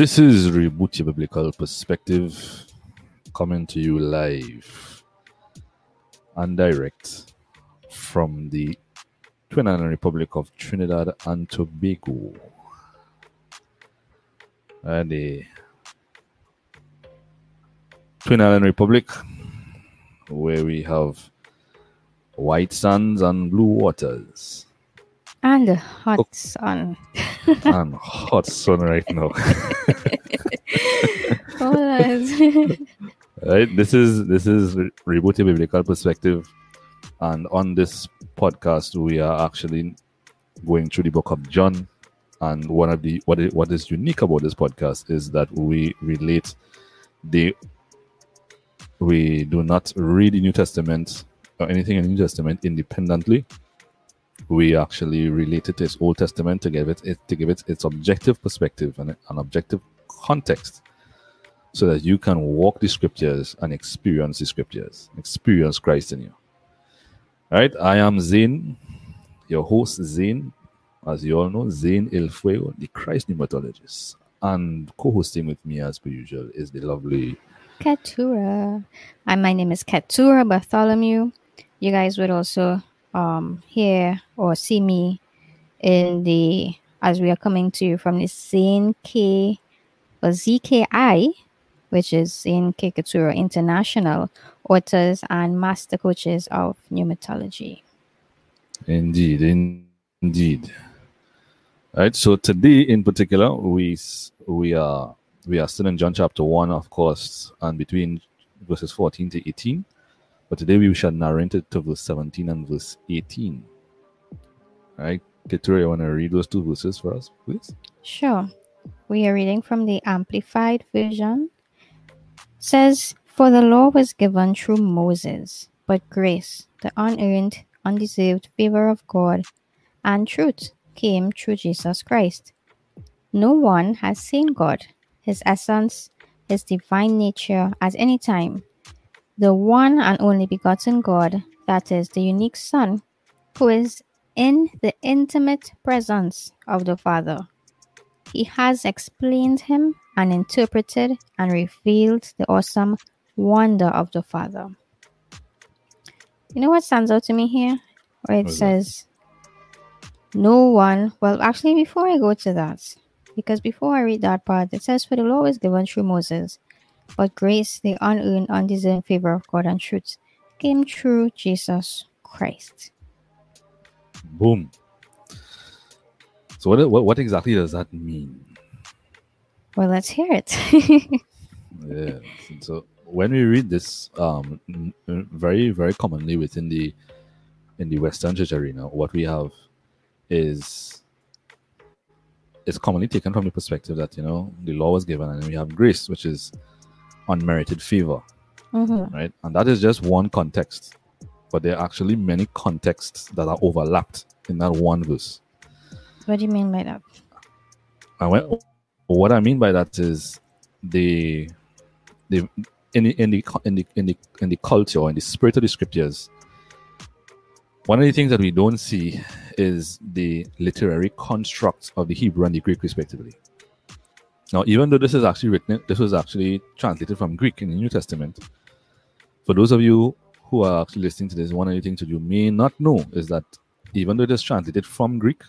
This is Reboot Your Biblical Perspective coming to you live and direct from the Twin Island Republic of Trinidad and Tobago. And the Twin Island Republic, where we have white sands and blue waters And the hot oh. sun. and hot sun right now. Oh, right this is this is Re- Reboot biblical perspective. And on this podcast we are actually going through the book of john. And one of the what is, what is unique about this podcast is that we relate the we do not read the new testament or anything in the new testament independently we actually relate it to its old testament to give it, it to give it its objective perspective and an objective context so that you can walk the scriptures and experience the scriptures, experience Christ in you. All right, I am Zane, your host, Zane. As you all know, Zane El Fuego, the Christ pneumatologist. And co hosting with me, as per usual, is the lovely. Katura. And my name is Katura Bartholomew. You guys would also um hear or see me in the as we are coming to you from the Zane K or ZKI, which is Zane K International Authors and Master Coaches of Pneumatology. Indeed, in- indeed. All right, so today in particular, we we are we are still in John chapter one, of course, and between verses fourteen to eighteen. But today we shall narrate it to verse seventeen and verse eighteen. All right, Katura, you want to read those two verses for us, please? Sure. We are reading from the Amplified Version. Says, For the law was given through Moses, but grace, the unearned, undeserved favor of God, and truth came through Jesus Christ. No one has seen God, his essence, his divine nature at any time. The one and only begotten God, that is, the unique Son, who is in the intimate presence of the Father. He has explained him and interpreted and revealed the awesome wonder of the Father. You know what stands out to me here? Where it that? says, No one, well, actually, before I go to that, because before I read that part, it says, For the law was given through Moses, but grace, the unearned, undeserved favor of God and truth, came through Jesus Christ. Boom. So what what, what exactly does that mean? Well, let's hear it. Yeah. So when we read this, um, very very commonly within the in the Western Church arena, what we have is it's commonly taken from the perspective that you know the law was given and we have grace, which is unmerited favor, Mhm. right? And that is just one context, but there are actually many contexts that are overlapped in that one verse. What do you mean by that? And when, what I mean by that is the the in the in the in the in the in the culture in the spirit of the scriptures. One of the things that we don't see is the literary constructs of the Hebrew and the Greek, respectively. Now, even though this is actually written, this was actually translated from Greek in the New Testament. For those of you who are actually listening to this, one of the things that you may not know is that even though it is translated from Greek,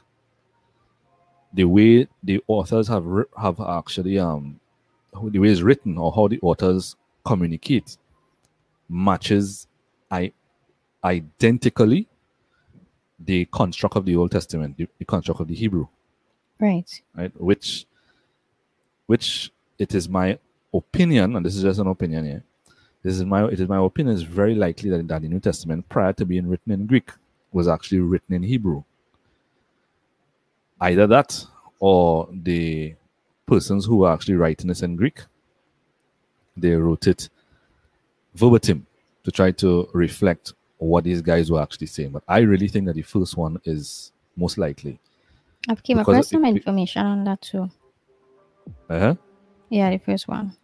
the way the authors have have actually um how- the way it's written or how the authors communicate matches I identically the construct of the Old Testament, the, the construct of the Hebrew, Right. right? Which which it is my opinion, and this is just an opinion here. This is my it is my opinion. It's very likely that, that the New Testament, prior to being written in Greek, was actually written in Hebrew. Either that or the persons who were actually writing this in Greek, they wrote it verbatim to try to reflect what these guys were actually saying. But I really think that the first one is most likely. I've came across some it- information on that too. Uh-huh. Yeah, the first one.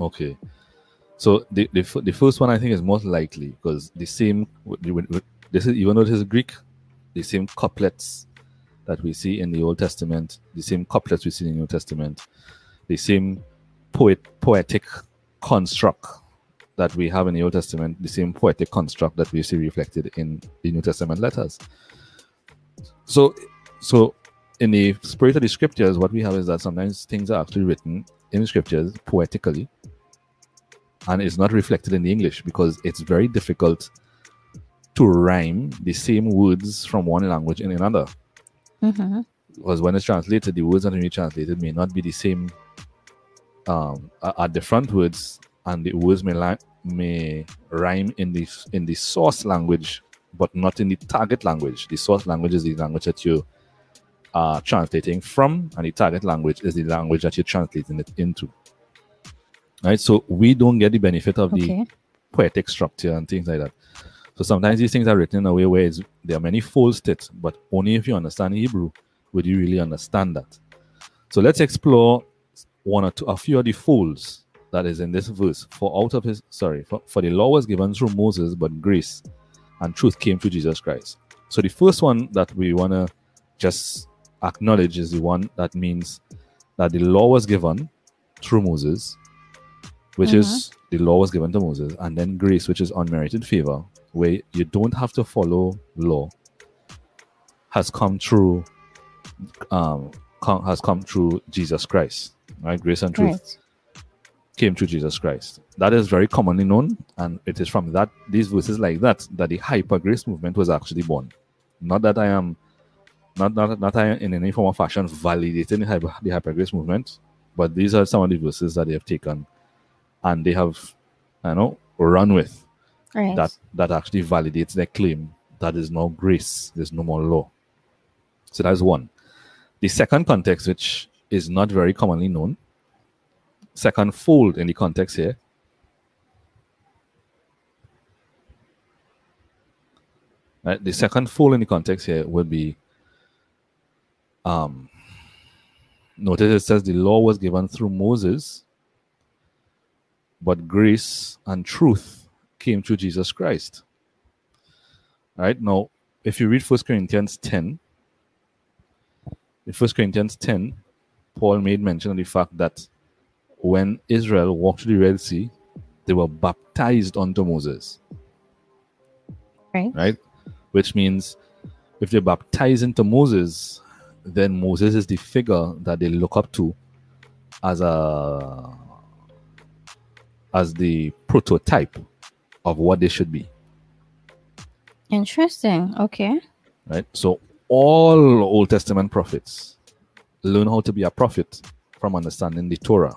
Okay. So the, the the first one I think is most likely because the same this is even though this is Greek, the same couplets that we see in the Old Testament, the same couplets we see in the New Testament, the same poet poetic construct that we have in the Old Testament, the same poetic construct that we see reflected in the New Testament letters. So, so in the spirit of the scriptures, what we have is that sometimes things are actually written in the scriptures poetically, and it's not reflected in the English because it's very difficult to rhyme the same words from one language in another. Mm-hmm. Because when it's translated, the words that are translated may not be the same um, are different words, and the words may li- may rhyme in the in the source language, but not in the target language. The source language is the language that you are translating from, and the target language is the language that you're translating it into. Right, so we don't get the benefit of Okay. the poetic structure and things like that. So sometimes these things are written in a way where it's, there are many false it, but only if you understand Hebrew would you really understand that. So let's explore one or two, a few of the folds that is in this verse. For out of his, sorry, for, for the law was given through Moses, but grace and truth came through Jesus Christ. So the first one that we want to just acknowledge is the one that means that the law was given through Moses, which is the law was given to Moses, and then grace, which is unmerited favor, where you don't have to follow law, has come through, um, com- has come through Jesus Christ, right? Grace and truth Right. came through Jesus Christ. That is very commonly known, and it is from that these verses like that that the hyper grace movement was actually born. Not that I am, not not not in any form or fashion validating the hyper, the hyper grace movement, but these are some of the verses that they have taken, and they have, you know, run with Right. that that actually validates their claim that is no grace, there's no more law. So that's one. The second context, which is not very commonly known, second fold in the context here. Right, the second fold in the context here would be um notice it says the law was given through Moses, but grace and truth came through Jesus Christ. Right now, if you read First Corinthians 10, in First Corinthians 10, Paul made mention of the fact that when Israel walked through the Red Sea, they were baptized unto Moses, right. right? Which means if they're baptized into Moses, then Moses is the figure that they look up to as a as the prototype of what they should be. Interesting. Okay. right? So all Old Testament prophets learn how to be a prophet from understanding the Torah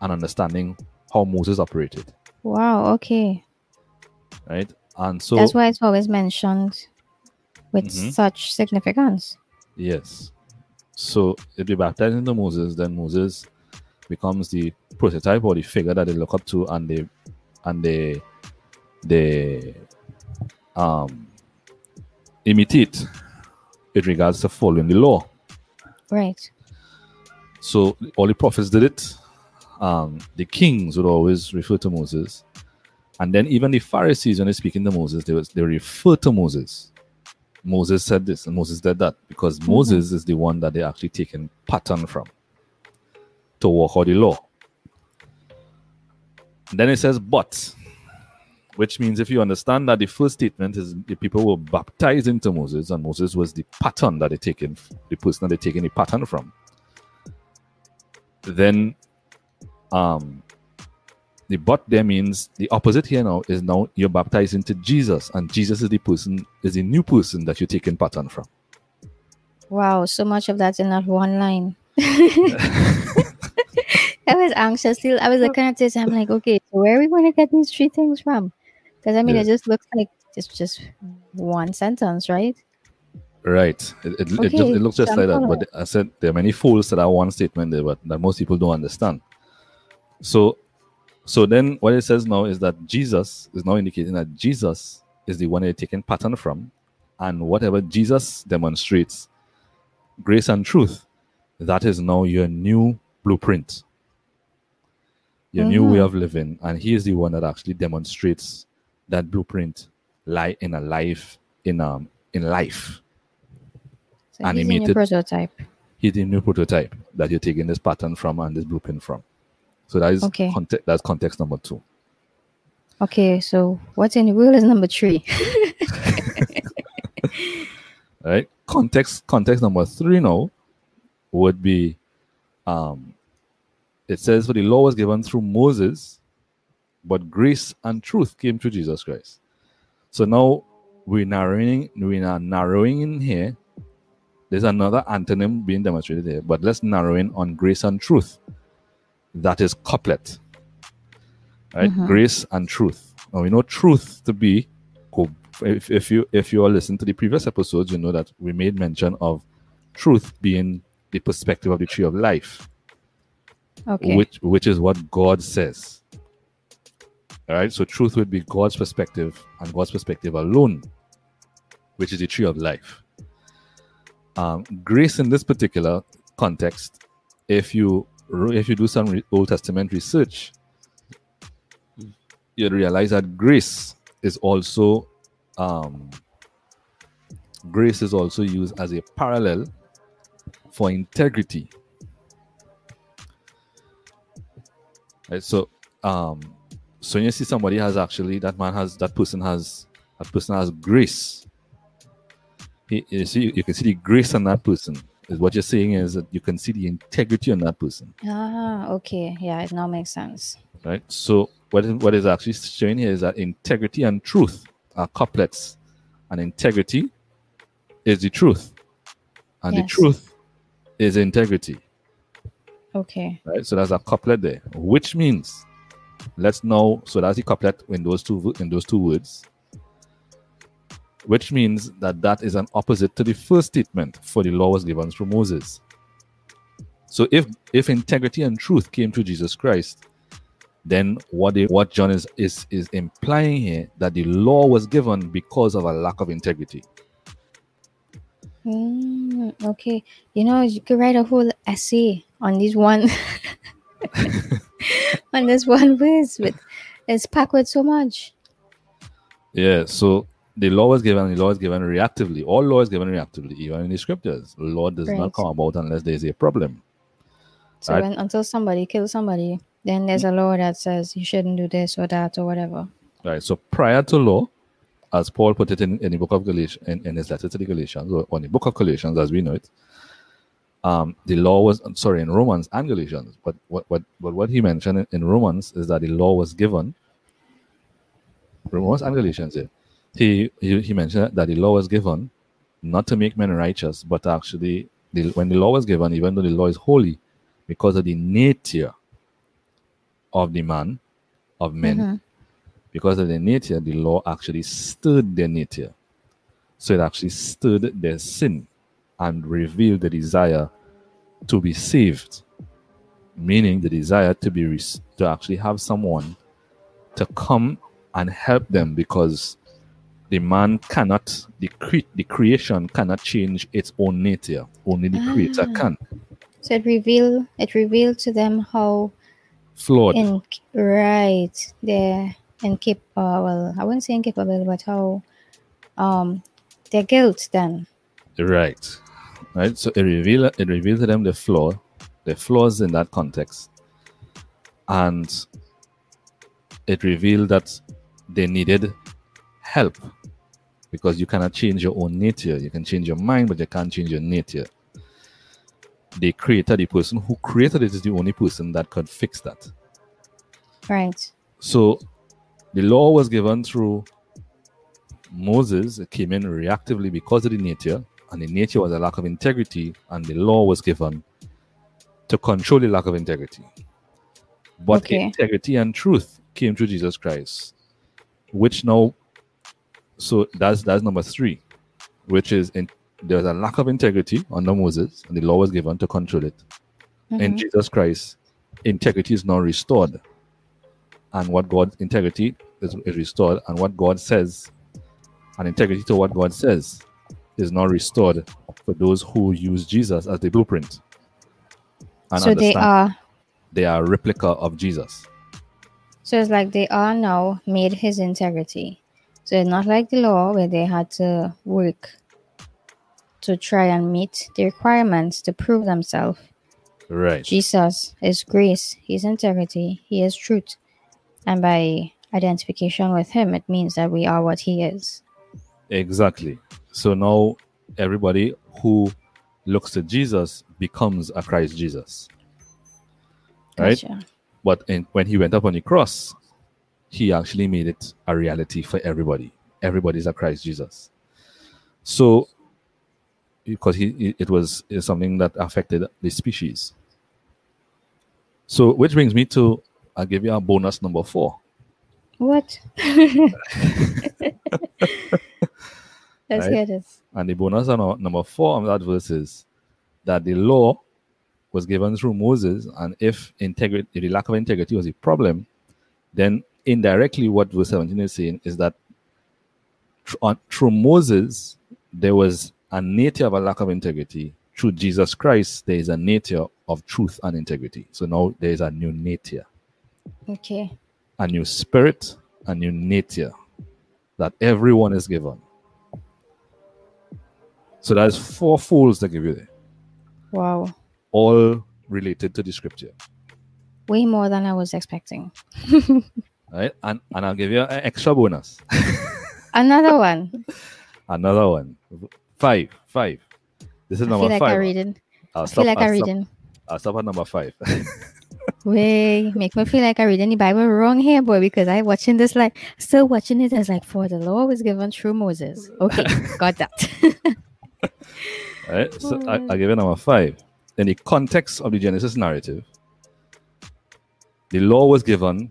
and understanding how Moses operated, Wow. Okay. right? And so That's why it's always mentioned with Mhm. such significance. Yes, so if they baptize into Moses, then Moses becomes the prototype or the figure that they look up to, and they and they they um imitate with regards to following the law. Right. So all the prophets did it. Um, the kings would always refer to Moses, and then even the Pharisees, when they speaking to Moses, they was they refer to Moses. Moses said this, and Moses did that because Moses is the one that they actually taken pattern from to walk out the law. then it says, but, which means if you understand that the first statement is the people were baptized into Moses, and Moses was the pattern that they taken, the person that they taken the pattern from then um the but there means the opposite here now is now you're baptized into Jesus, and Jesus is the person is the new person that you're taking pattern from. Wow. So much of that in that one line. I was anxious. Still, I was looking at this. I'm like, okay, so where are we going to get these three things from? Because I mean, Yeah. it just looks like it's just one sentence, right? Right. It, it, it, just, it looks just so like that. But I said there are many folds to that one statement there, but that most people don't understand. So so then what it says now is that Jesus is now indicating that Jesus is the one they're taking pattern from, and whatever Jesus demonstrates, grace and truth, that is now your new blueprint. Your new way of living. And he is the one that actually demonstrates that blueprint lie in a life in um in life So he's Animated. prototype. He's the new prototype that you're taking this pattern from and this blueprint from. So that is Okay. context. That's context number two. Okay, so what's in the rule is number three. All right. Context. Context number three now would be, um, it says, "For the law was given through Moses, but grace and truth came through Jesus Christ." So now we're narrowing. We are narrowing in here. There's another antonym being demonstrated here, but let's narrow in on grace and truth. That is couplet. Right? Grace and truth. Now we know truth to be if, if you if you all listen to the previous episodes, you know that we made mention of truth being the perspective of the tree of life, Okay. which which is what God says. All right, so truth would be God's perspective and God's perspective alone, which is the tree of life. Um, grace in this particular context, if you if you do some Old Testament research, you'd realize that grace is also um, grace is also used as a parallel for integrity. Right, so um, so when you see somebody has actually that man has that person has that person has grace. He, you see, you can see the grace on that person. Is what you're saying is that you can see the integrity on that person, ah, okay. Yeah, it now makes sense. right? So what is, what is actually showing here is that integrity and truth are couplets, and integrity is the truth, and the truth is integrity. Okay. right? So there's a couplet there, which means let's now. So that's the couplet in those two in those two words, which means that that is an opposite to the first statement. For the law was given through Moses. So if if integrity and truth came to Jesus Christ, then what they, what John is is is implying here that the law was given because of a lack of integrity. Mm, okay. You know, you could write a whole essay on this one on this one verse, but it's packed with so much. Yeah, so the law was given, the law is given reactively. All law is given reactively, even in the scriptures. Law does Right. not come about unless there is a problem. So Right. when until somebody kills somebody, then there's a law that says you shouldn't do this or that or whatever. Right. So prior to law, as Paul put it in, in the book of Galatians, in, in his letter to the Galatians, or on the book of Galatians as we know it, um, the law was sorry in Romans and Galatians, but what what but what he mentioned in, in Romans is that the law was given. Romans and Galatians, yeah. He, he he mentioned that the law was given not to make men righteous, but actually, the, when the law was given, even though the law is holy, because of the nature of the man, of men, Mhm. because of their nature, the law actually stirred their nature. So it actually stirred their sin and revealed the desire to be saved, meaning the desire to be to actually have someone to come and help them because the man cannot the cre- the creation cannot change its own nature only the creator Ah. can So it reveal it revealed to them how flawed in right they're incapable. Well, I wouldn't say incapable, but how um their guilt then. Right. Right. So it reveal it revealed to them the flaw, the flaws in that context. And it revealed that they needed help. Because you cannot change your own nature. You can change your mind, but you can't change your nature. The creator, the person who created it is the only person that could fix that. Right. So the law was given through Moses. It came in reactively because of the nature, and the nature was a lack of integrity, and the law was given to control the lack of integrity. But Okay. integrity and truth came through Jesus Christ, which now, so that's that's number three, which is in, there's a lack of integrity under Moses, and the law was given to control it. In Mhm. Jesus Christ, integrity is now restored and what God's integrity is, is restored, and what God says, and integrity to what God says, is now restored for those who use Jesus as the blueprint. And So they are they are a replica of Jesus. so it's like they are now made his integrity. So it's not like the law where they had to work to try and meet the requirements to prove themselves. Right. Jesus is grace, He is integrity, He is truth. And by identification with Him, it means that we are what He is. Exactly. So now everybody who looks to Jesus becomes a Christ Jesus. Right? Gotcha. But in, when he went up on the cross, he actually made it a reality for everybody. Everybody's a Christ Jesus. So, because he, it was something that affected the species. So, which brings me to, I'll give you a bonus number four. What? Let's Right. hear this. And the bonus number four of that verse is that the law was given through Moses, and if integrity, if the lack of integrity was a problem, then indirectly what verse 17 is saying is that uh, through Moses there was a nature of a lack of integrity. Through Jesus Christ, there is a nature of truth and integrity. So now there is a new nature, Okay. a new spirit, a new nature that everyone is given. So there's four folds that give you there. Wow. all related to the scripture. Way more than I was expecting. Right? And and I'll give you an extra bonus. Another one. Another one. Five. Five. This is I number feel like five. I'm reading. I'll I stop, feel like I'll I'm stop, reading. I'll stop at number five. Way make me feel like I read any Bible wrong here, boy, because I watching this like still watching it as like for the law was given through Moses. Okay, got that. right? So I, I'll give you number five. In the context of the Genesis narrative, the law was given,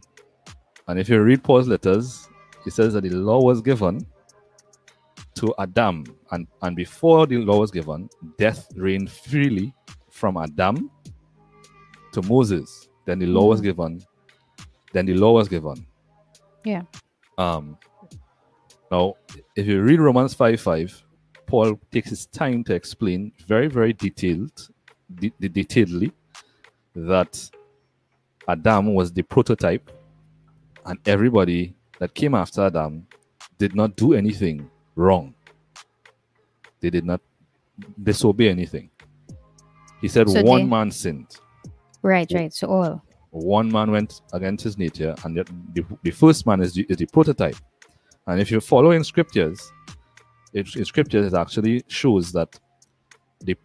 and if you read Paul's letters, he says that the law was given to Adam, and, and before the law was given, death reigned freely from Adam to Moses. Then the law was given. Then the law was given. Yeah. Um. Now, if you read Romans five five, Paul takes his time to explain very very detailed, de- de- detailedly, that Adam was the prototype, and everybody that came after Adam did not do anything wrong. They did not disobey anything. He said So one they- man sinned. right, right. So all. One man went against his nature, and the, the, the first man is the, is the prototype. And if you follow in scriptures, it, in scriptures it actually shows that the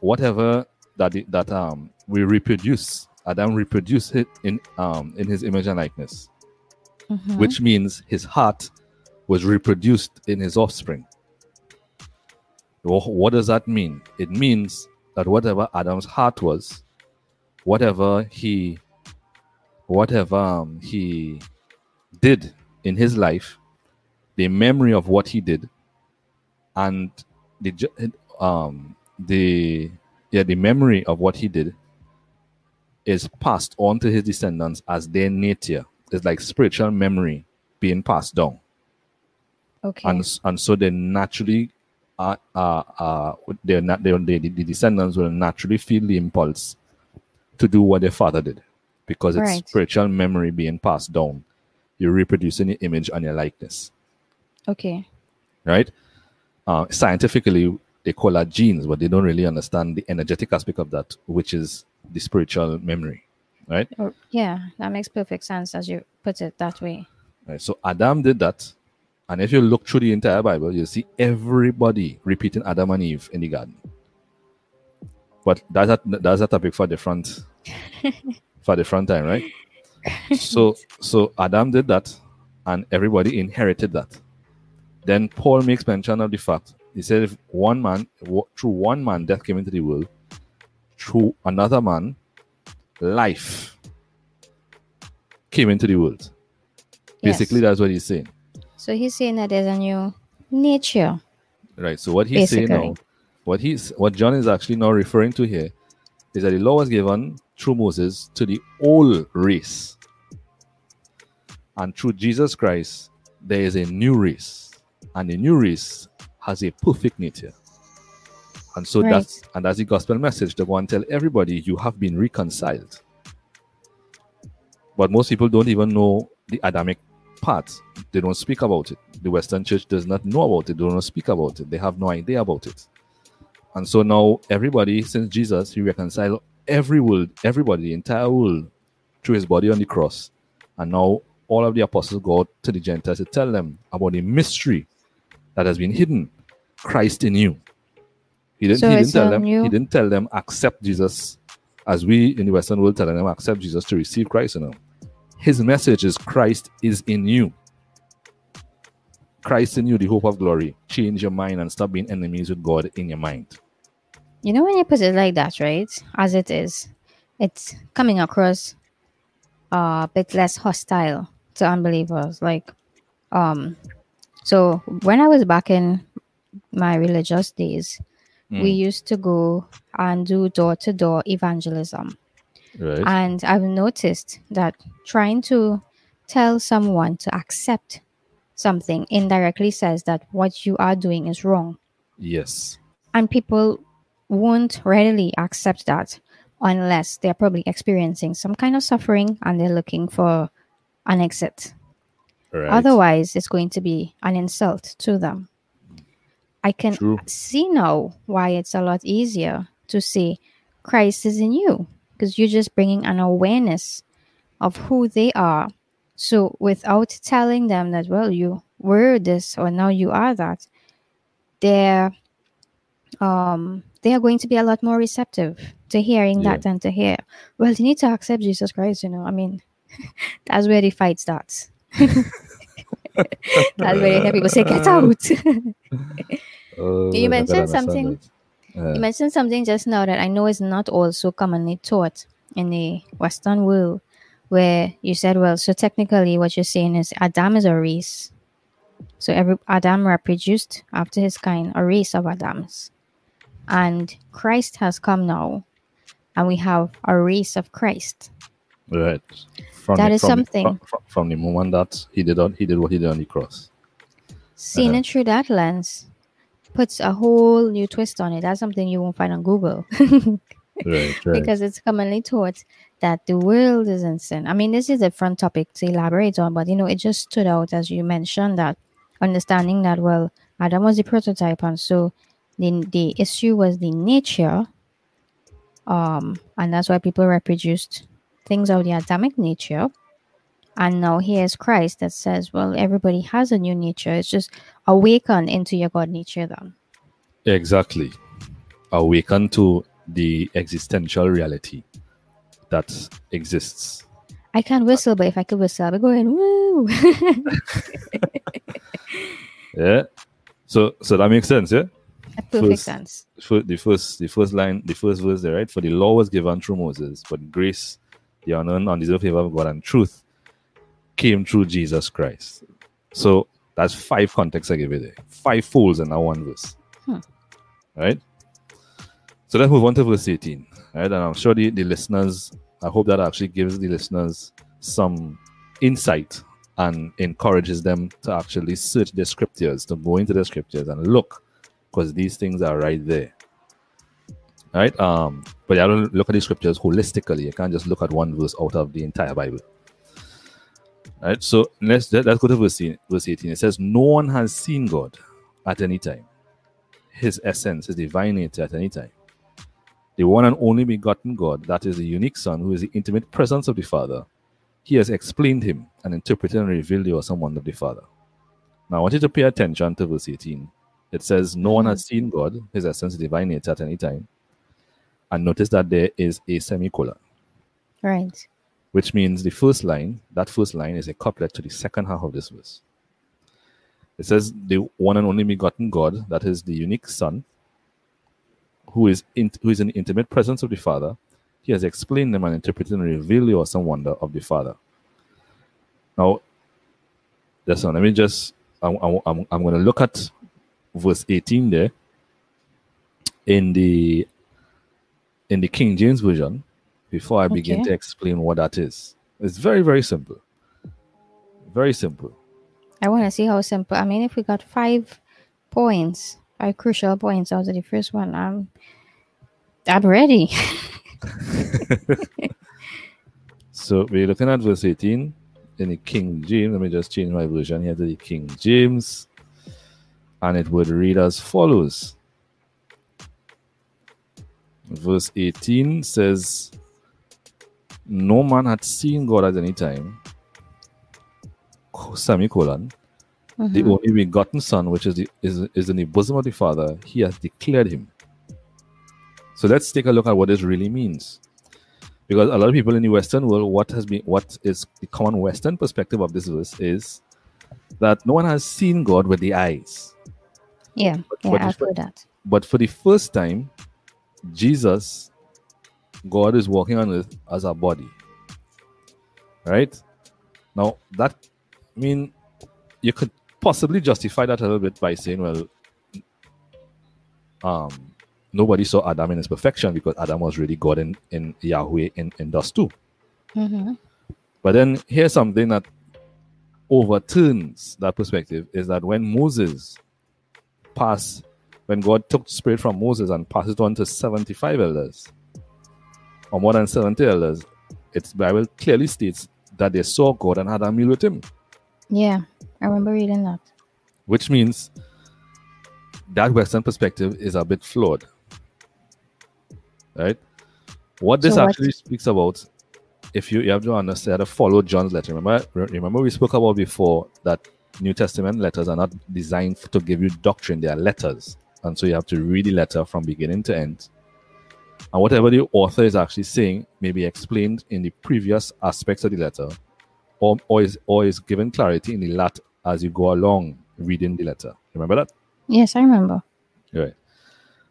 whatever that the, that um we reproduce, Adam reproduced it in um in his image and likeness, Mhm. which means his heart was reproduced in his offspring. What does that mean? It means that whatever Adam's heart was, whatever he, whatever um, he did in his life, the memory of what he did, and the um the yeah the memory of what he did is passed on to his descendants as their nature. It's like spiritual memory being passed down okay. and and so they naturally uh, uh, uh, they're not, they're, they the descendants will naturally feel the impulse to do what their father did because it's Right. spiritual memory being passed down. You're reproducing your image and your likeness, okay. right? Uh, scientifically, they call that genes, but they don't really understand the energetic aspect of that, which is the spiritual memory, right? Or, yeah, that makes perfect sense as you put it that way. Right. So Adam did that. And if you look through the entire Bible, you'll see everybody repeating Adam and Eve in the garden. But that's a, that's a topic for the front for the front time, right? So so Adam did that and everybody inherited that. Then Paul makes mention of the fact he said if one man through one man death came into the world, through another man, life came into the world. Basically, Yes. that's what he's saying. So he's saying that there's a new nature. Right. So what he's saying now, what he's what John is actually now referring to here is that the law was given through Moses to the old race. And through Jesus Christ, there is a new race. And the new race has a perfect nature. And so Right. that's and that's the gospel message to go and tell everybody you have been reconciled. But most people don't even know the Adamic part. They don't speak about it. The Western church does not know about it. They don't speak about it. They have no idea about it. And so now everybody, since Jesus, he reconciled every world, everybody, the entire world, through his body on the cross. And now all of the apostles go out to the Gentiles to tell them about the mystery that has been hidden, Christ in you. He didn't, So he didn't tell them, new- he didn't tell them accept Jesus as we in the Western world telling them accept Jesus to receive Christ in them. His message is Christ is in you. Christ in you, the hope of glory. Change your mind and stop being enemies with God in your mind. You know when you put it like that, right? As it is, it's coming across a bit less hostile to unbelievers. Like, um, so when I was back in my religious days, Mm. we used to go and do door to door evangelism. Right? And I've noticed that trying to tell someone to accept something indirectly says that what you are doing is wrong. yes. And people won't readily accept that unless they're probably experiencing some kind of suffering and they're looking for an exit. Right. Otherwise, it's going to be an insult to them. I can True. see now why it's a lot easier to say Christ is in you because you're just bringing an awareness of who they are. So without telling them that, well, you were this or now you are that, they're um they are going to be a lot more receptive to hearing Yeah. that than to hear, well, you need to accept Jesus Christ, you know. I mean, that's where the fight starts. That's where you hear people say, get out. Oh, You mentioned something- Uh, You mentioned something just now that I know is not also commonly taught in the Western world, where you said, well, so technically what you're saying is Adam is a race. So every Adam reproduced after his kind a race of Adams. And Christ has come now, and we have a race of Christ. right. From That the, is from, something. From, from, from the moment that he did on, he did what he did on the cross. Seeing Uh-huh. it through that lens puts a whole new twist on it. That's something you won't find on Google. Right. Right. because it's commonly taught that the world is in sin. I mean, this is a front topic to elaborate on, but you know, it just stood out as you mentioned that understanding that well, Adam was the prototype, and so the the issue was the nature, um, and that's why people reproduced things of the Adamic nature. And now here's Christ that says, well, everybody has a new nature. It's just awaken into your God nature then. Exactly. Awaken to the existential reality that exists. I can't whistle, but if I could whistle, I'd be going, woo. Yeah. So so that makes sense, yeah? Perfect First- sense. Fir- the first the first line, the first verse there, right? For the law was given through Moses, but grace, the unknown, undeserved favor of God and truth came through Jesus Christ. So that's five contexts I give you there. Five folds in that one verse. Hmm. Right? So let's move on to verse 18. Right? And I'm sure the, the listeners, I hope that actually gives the listeners some insight and encourages them to actually search the scriptures, to go into the scriptures and look, because these things are right there. Right? Um, but you have to look at the scriptures holistically. You can't just look at one verse out of the entire Bible. Right? So let's let's go to verse, verse 18. It says, No one has seen God at any time. His essence, his divine nature at any time. The one and only begotten God, that is the unique Son, who is the intimate presence of the Father, he has explained him and interpreted and revealed the awesome wonder of the Father. Now, I want you to pay attention to verse 18. It says, No one has seen God, his essence, divine nature at any time. And notice that there is a semicolon, Right. which means the first line, that first line is a couplet to the second half of this verse. It says, The one and only begotten God, that is the unique Son, who is, in, who is in the intimate presence of the Father, he has explained them and interpreted and revealed the awesome wonder of the Father. Now, listen, let me just, I'm, I'm, I'm, I'm going to look at verse 18 there in the in the King James version before I begin to explain what that is. It's very, very simple. Very simple. I want to see how simple. I mean, if we got five points, five crucial points out of the first one, I'm, I'm ready. So we're looking at verse 18 in the King James. Let me just change my version here to the King James. And it would read as follows verse 18 says, No man had seen God at any time, semicolon. The Mhm. only begotten Son, which is, the, is, is in the bosom of the Father, he has declared him. So let's take a look at what this really means. Because a lot of people in the Western world, what has been what is the common Western perspective of this verse is that no one has seen God with the eyes. Yeah, yeah, but I've heard that. But for the first time, Jesus, God is walking on earth as a body. Right? Now that I mean you could possibly justify that a little bit by saying, well, um, nobody saw Adam in his perfection because Adam was really God in, in Yahweh in, in dust too. hmm But then here's something that overturns that perspective is that when Moses passed, when God took the spirit from Moses and passed it on to 75 elders, or more than 70 elders, its Bible clearly states that they saw God and had a meal with him, Yeah, I remember reading that. which means that Western perspective is a bit flawed. Right? What this So what- actually speaks about if you, you have to understand follow John's letter. Remember, remember we spoke about before that New Testament letters are not designed to give you doctrine; they are letters, and so you have to read the letter from beginning to end. And whatever the author is actually saying may be explained in the previous aspects of the letter, or, or is or is given clarity in the lat as you go along reading the letter. Remember that? Yes, I remember. Right.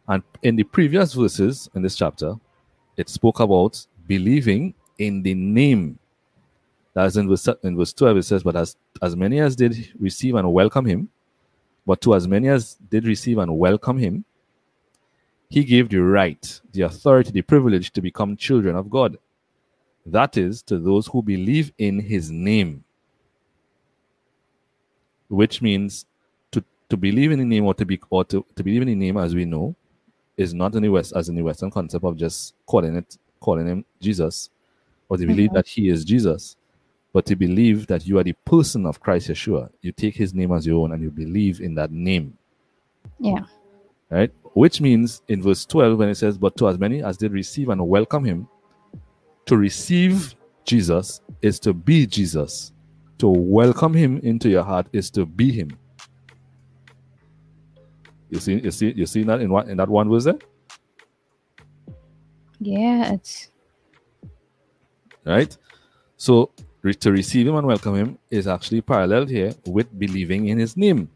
And in the previous verses in this chapter, it spoke about believing in the name. That's in verse, in verse 12, it says, But as, as many as did receive and welcome him, but to as many as did receive and welcome him, he gave the right, the authority, the privilege to become children of God. That is, to those who believe in his name. Which means to, to believe in the name or to be or to, to believe in the name as we know is not in the West as in the Western concept of just calling it calling him Jesus, or to believe mm-hmm. that he is Jesus, but to believe that you are the person of Christ Yeshua. You take his name as your own and you believe in that name. Yeah. Right? Which means in verse 12, when it says, But to as many as did receive and welcome him, to receive Jesus is to be Jesus. To welcome him into your heart is to be him. You see, you see, you see that in what in that one verse there? Yeah, it's right? So to receive him and welcome him is actually paralleled here with believing in his name,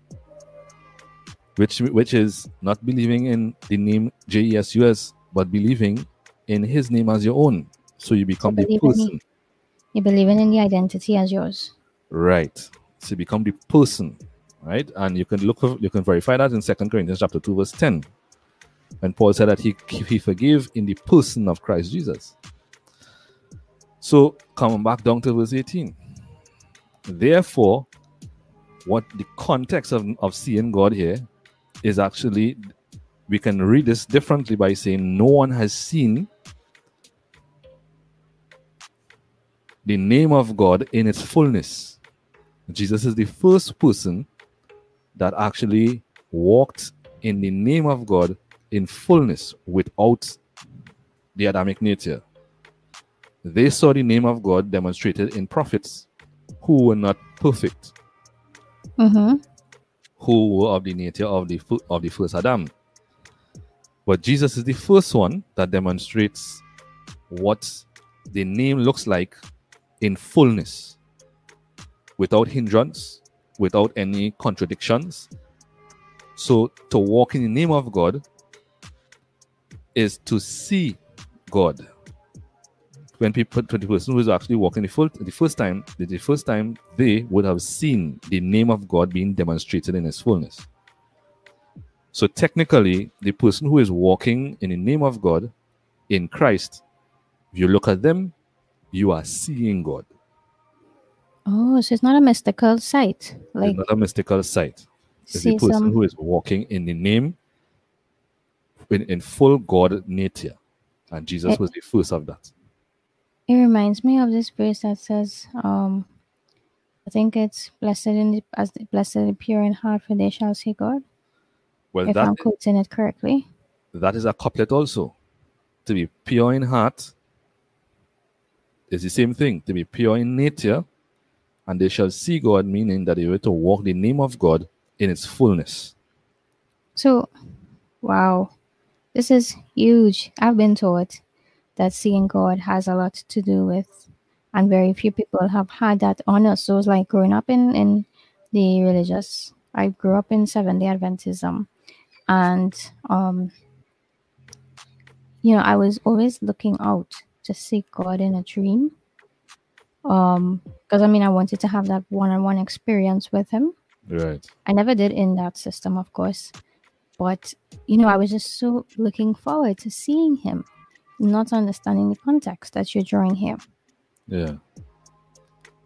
which which is not believing in the name J E S U S, but believing in his name as your own. So you become the in person, me. you believing in the identity as yours. right? So you become the person, right? And you can look for, you can verify that in Second Corinthians chapter two verse ten, when Paul said that he he forgave in the person of Christ Jesus. So coming back down to verse 18. Therefore, what the context of, of seeing God here is actually we can read this differently by saying no one has seen the name of God in its fullness. Jesus is the first person that actually walked in the name of God in fullness without the Adamic nature. They saw the name of God demonstrated in prophets who were not perfect, Mm-hmm. who were of the nature of the of the first Adam. But Jesus is the first one that demonstrates what the name looks like in fullness, without hindrance, without any contradictions. So to walk in the name of God is to see God. When people, to the person who is actually walking the full, the first time, the, first time they would have seen the name of God being demonstrated in His fullness. So technically, the person who is walking in the name of God in Christ, if you look at them, you are seeing God. Oh, so it's not a mystical sight. Like it's not a mystical sight. It's the person some who is walking in the name in, in full God nature. And Jesus Eh. was the first of that. It reminds me of this verse that says, um I think it's blessed in the as the blessed the pure in heart, for they shall see God. Well, if that I'm quoting it correctly. that is a couplet also. to be pure in heart is the same thing, to be pure in nature, and they shall see God, meaning that they were to walk the name of God in its fullness. So, wow, this is huge. I've been taught that seeing God has a lot to do with, and very few people have had that honor. So it's like growing up in in the religious. I grew up in Seventh Day Adventism, and um, you know, I was always looking out to see God in a dream. Um, because I mean, I wanted to have that one-on-one experience with Him. Right. I never did in that system, of course, but you know, I was just so looking forward to seeing Him, not understanding the context that you're drawing here. Yeah.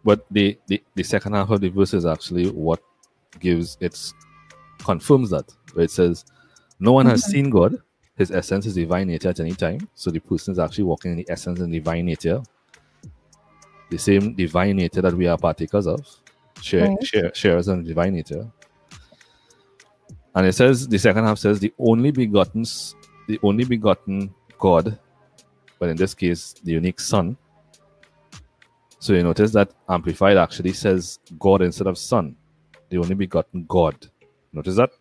But the, the, the second half of the verse is actually what gives it confirms that. Where it says, No one has Mhm. seen God, his essence is divine nature at any time. So the person is actually walking in the essence and divine nature. The same divine nature that we are partakers of, share, Right. share, shares in divine nature. And it says the second half says the only begotten the only begotten God, but in this case the unique Son. So you notice that Amplified actually says God instead of Son, the only begotten God. Notice that?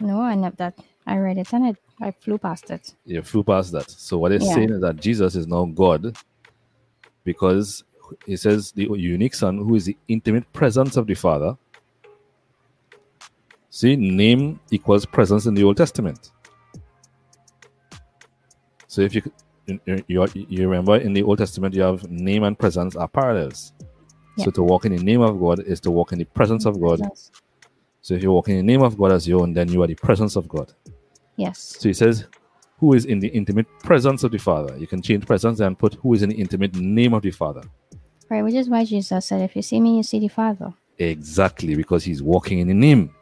No, I never that. I read it and I, I flew past it. You flew past that. So what it's Yeah. saying is that Jesus is now God because he says the unique Son, who is the intimate presence of the Father. See, name equals presence in the Old Testament. So if you you, you, remember in the Old Testament, you have name and presence are parallels. So to walk in the name of God is to walk in the presence of God. So if you walk in the name of God as your own, then you are the presence of God. Yes. So he says, who is in the intimate presence of the Father. You can change presence and put who is in the intimate name of the Father. Right, which is why Jesus said, If you see me, you see the Father. Exactly, because he's walking in the name.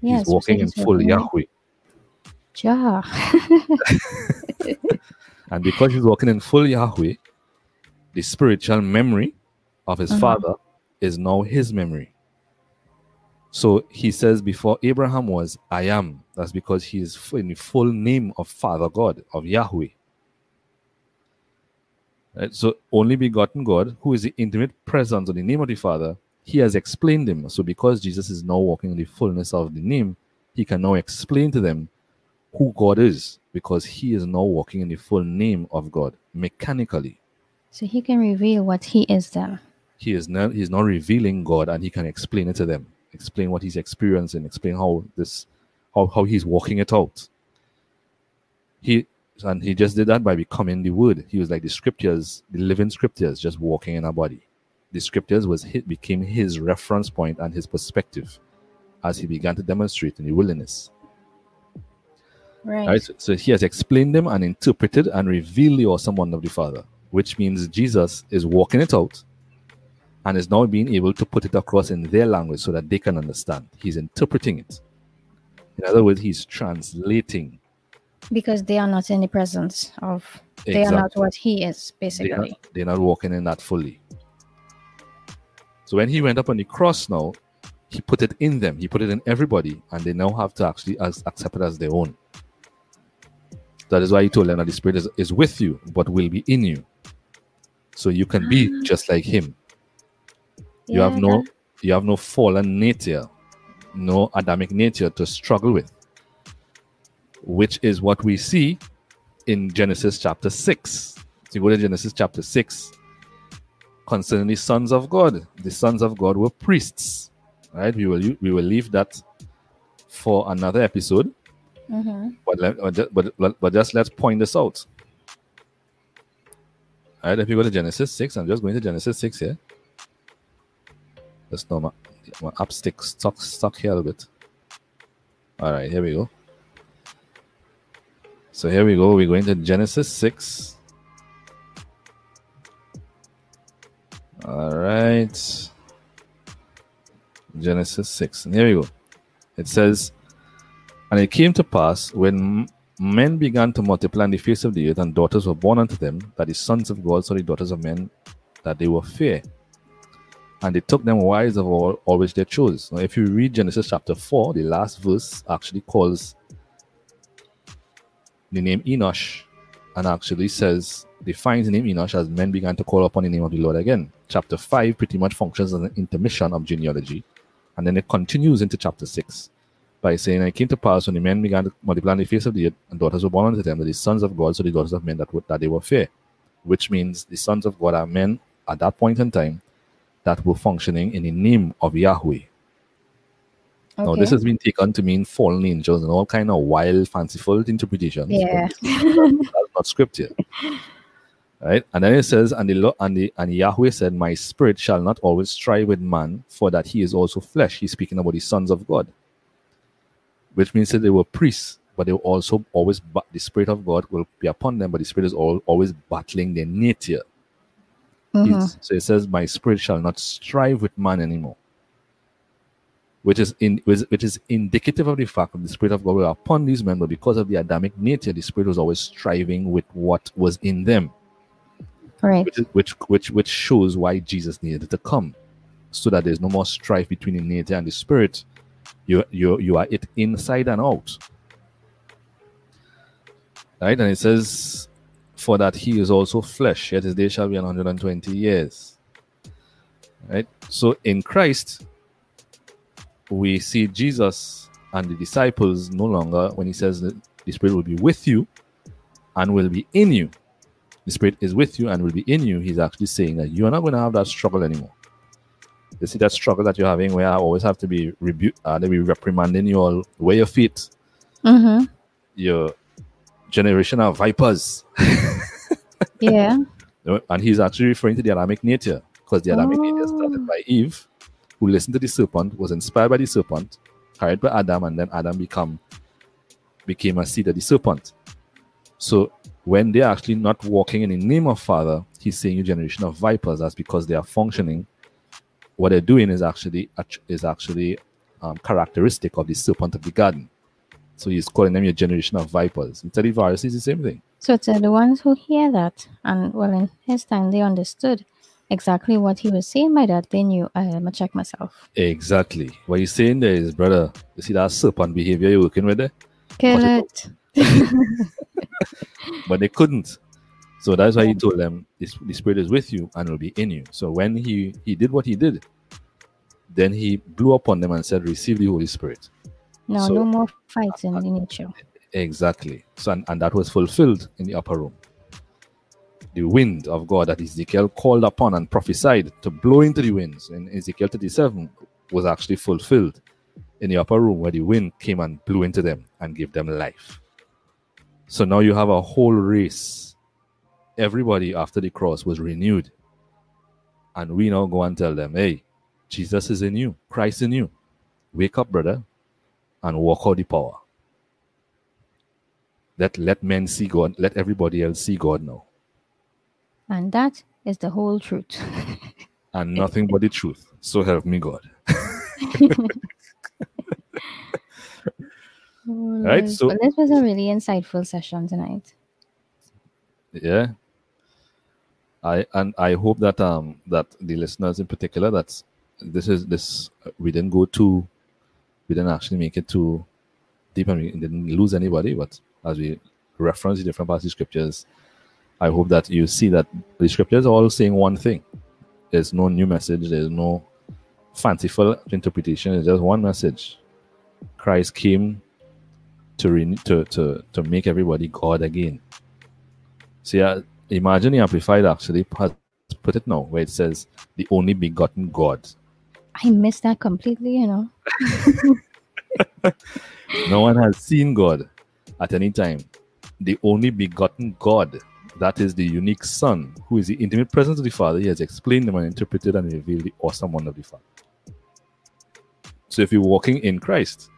Yes. he's walking in full Yahweh. Ja. And because he's walking in full Yahweh, the spiritual memory of his Mhm. father is now his memory. So he says, Before Abraham was, I am. That's because he is in the full name of Father God, of Yahweh. Right? So, only begotten God, who is the intimate presence of the name of the Father, he has explained him. So, because Jesus is now walking in the fullness of the name, he can now explain to them who God is because he is now walking in the full name of God mechanically. so he can reveal what he is there. He is now he's now revealing God and he can explain it to them, explain what he's experiencing, explain how this how, how he's walking it out. He and he just did that by becoming the word. He was like the scriptures, the living scriptures, just walking in our body. The scriptures was hit became his reference point and his perspective as he began to demonstrate in the wilderness. Right. Right? So, so he has explained them and interpreted and revealed the awesome wonder of the Father, which means Jesus is walking it out and is now being able to put it across in their language so that they can understand. He's interpreting it. In other words, he's translating. Because they are not in the presence of, they are not what he is, They're basically. not, they're not walking in that fully. So when he went up on the cross now, he put it in them. He put it in everybody, and they now have to actually as, accept it as their own. That is why he told them that the Spirit is, is with you, but will be in you. So you can be ah. just like him. You have no you have no fallen nature, no Adamic nature to struggle with. Which is what we see in Genesis chapter 6. So you go to Genesis chapter 6 concerning the sons of God. The sons of God were priests. Right? We will we will leave that for another episode. Mhm. But let, but, but, but, just let's point this out. All right, if you go to Genesis 6, I'm just going to Genesis 6 here. Just know my, my app stick stuck, stuck here a little bit. All right, here we go. So here we go. We're going to Genesis 6. All right. Genesis 6. And here we go. It says, And it came to pass when men began to multiply on the face of the earth, and daughters were born unto them, that the sons of God saw the daughters of men, that they were fair. And they took them wives of all, all which they chose. Now, if you read Genesis chapter 4, the last verse actually calls the name Enosh and actually says, defines the name Enosh as men began to call upon the name of the Lord again. Chapter 5 pretty much functions as an intermission of genealogy. And then it continues into chapter 6 by saying, I came to pass when the men began to multiply on the face of the earth, and daughters were born unto them, that the sons of God, so the daughters of men that, were, that they were fair. Which means the sons of God are men at that point in time that were functioning in the name of Yahweh. Now, this has been taken to mean fallen angels and all kind of wild, fanciful interpretations. Yeah. that's not scripture. Right? And then it says, and the and the and Yahweh said, My spirit shall not always strive with man, for that he is also flesh. He's speaking about the sons of God. Which means that they were priests, but they were also always the spirit of God will be upon them, but the spirit is all, always battling their nature. Mhm. So it says, My spirit shall not strive with man anymore. Which is in which which is indicative of the fact that the spirit of God were upon these men, but because of the Adamic nature, the spirit was always striving with what was in them, Right. which is, which which which shows why Jesus needed to come, so that there's no more strife between the nature and the spirit. You you you are it inside and out. Right, and it says, "For that he is also flesh, yet his day shall be an hundred and twenty years." Right, so in Christ, we see Jesus and the disciples no longer when he says that the Spirit will be with you and will be in you. The Spirit is with you and will be in you. He's actually saying that you are not going to have that struggle anymore. You see that struggle that you're having where I always have to be rebuked, uh, they be reprimanding you all, where your feet, Mm-hmm. your generation of vipers. Yeah. And he's actually referring to the Adamic nature because the Adamic nature started Oh. by Eve, who listened to the serpent, was inspired by the serpent, carried by Adam, and then Adam become became a seed of the serpent. So when they're actually not walking in the name of Father, he's saying you generation of vipers. That's because they are functioning. What they're doing is actually is actually um, characteristic of the serpent of the garden. So he's calling them your generation of vipers. And the virus is the same thing. So to the ones who hear that, and well, in his time they understood exactly what he was saying by that, they knew I'm gonna check myself. Exactly. What he's saying there is, brother, you see that serpent behavior you're working with there? Kill Cut it. But they couldn't. So that's why he told them this, the spirit is with you and will be in you. So when he he did what he did, then he blew upon them and said, Receive the Holy Spirit. No, So- no more fights in the nature. Exactly. So and, and that was fulfilled in the upper room. The wind of God that Ezekiel called upon and prophesied to blow into the winds in Ezekiel 37 was actually fulfilled in the upper room where the wind came and blew into them and gave them life. So now you have a whole race. Everybody after the cross was renewed. And we now go and tell them, hey, Jesus is in you, Christ in you. Wake up, brother, and walk out the power. Let let men see God. Let everybody else see God now, And that is the whole truth. and nothing but the truth. So help me God. Right, so- But this was a really insightful session tonight. Yeah. I and I hope that um that the listeners in particular that's this is this we didn't go too we didn't actually make it too deep and we didn't lose anybody but as we reference the different parts of scriptures I hope that you see that the scriptures are all saying one thing. There's no new message there's no fanciful interpretation it's just one message. Christ came to re- to to to make everybody God again. See, uh, imagine the Amplified actually has put it now where it says the only begotten God. I missed that completely, you know. No one has seen God at any time. The only begotten God, that is the unique Son, who is the intimate presence of the Father. He has explained them and interpreted and revealed the awesome one of the Father. So if you're walking in Christ,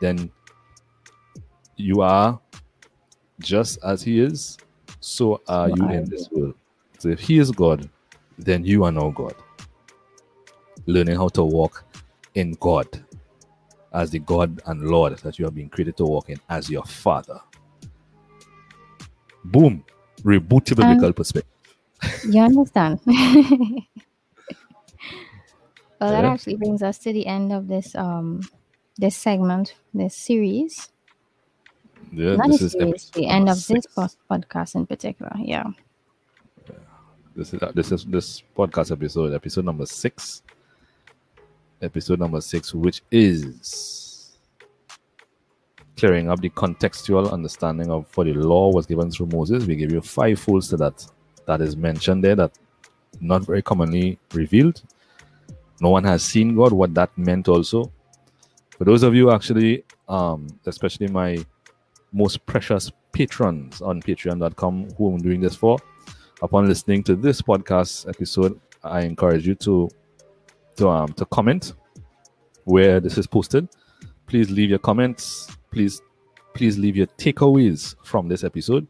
then you are just as He is, so are you in this world. So if He is God, then you are now God. Learning how to walk in God as the God and Lord that you have been created to walk in as your Father. Boom. Reboot your Um, biblical perspective. You understand? well, that Yeah. actually brings us to the end of this um this segment, this series. Yeah, Not this is episode the end of this six. pos- podcast in particular. Yeah. This is this is this podcast episode, episode number six. Episode number six, which is clearing up the contextual understanding of what the law was given through Moses. We give you five fools to that that is mentioned there that not very commonly revealed. No one has seen God, what that meant also. For those of you actually, um, especially my most precious patrons on patreon.com who I'm doing this for, upon listening to this podcast episode, I encourage you to to um to comment where this is posted. Please leave your comments. Please please leave your takeaways from this episode.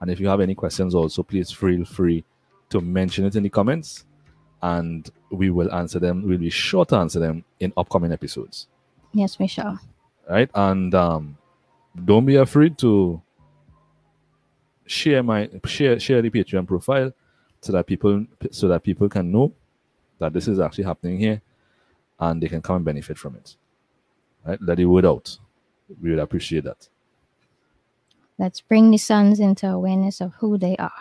And if you have any questions, also please feel free to mention it in the comments, and we will answer them. We'll be sure to answer them in upcoming episodes Yes, we shall. right? And um, don't be afraid to share my share share the Patreon profile so that people so that people can know that this is actually happening here, and they can come and benefit from it. Right? Let the word out. We would appreciate that. Let's bring the sons into awareness of who they are.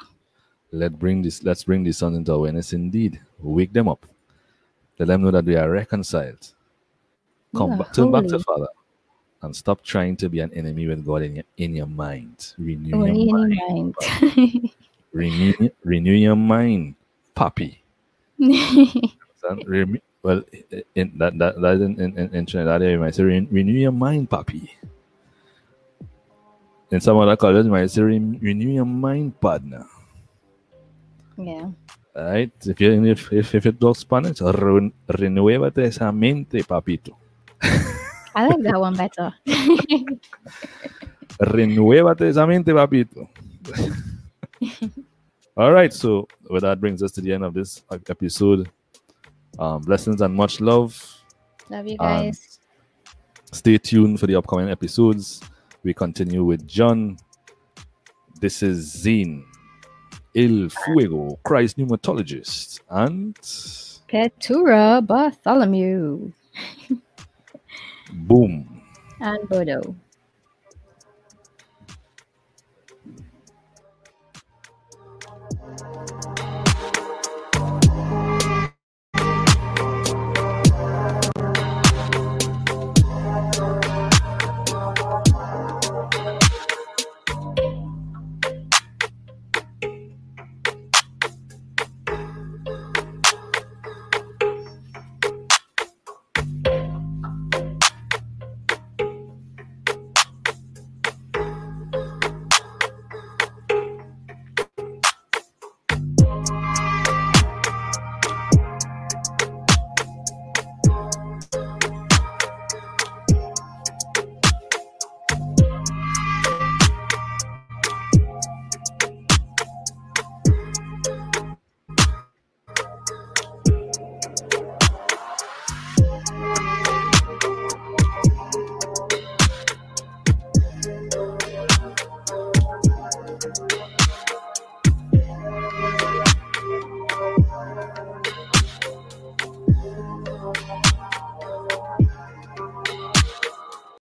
Let bring this. Let's bring the sons into awareness. Indeed, wake them up. Let them know that they are reconciled. Come back, turn back to. Father, and stop trying to be an enemy with God in your in your mind. Renew Only your in mind. your mind. renew, renew your mind, puppy. Well, in that that that in, in, in- in Trinidad, you might say "Ren- renew your mind, puppy. In some other cultures, you might say "Ren- renew your mind, partner. yeah. Right? If you if if, if you talk Spanish, "Ren- renuévate esa mente, papito. I like that one better. Renuévate esa mente, papito. All right, so well, that brings us to the end of this episode. Um, blessings and much love. Love you guys. Stay tuned for the upcoming episodes. We continue with John. This is Zine, El Fuego, Christ pneumatologist, and Katura Bartholomew boom. and Bodo.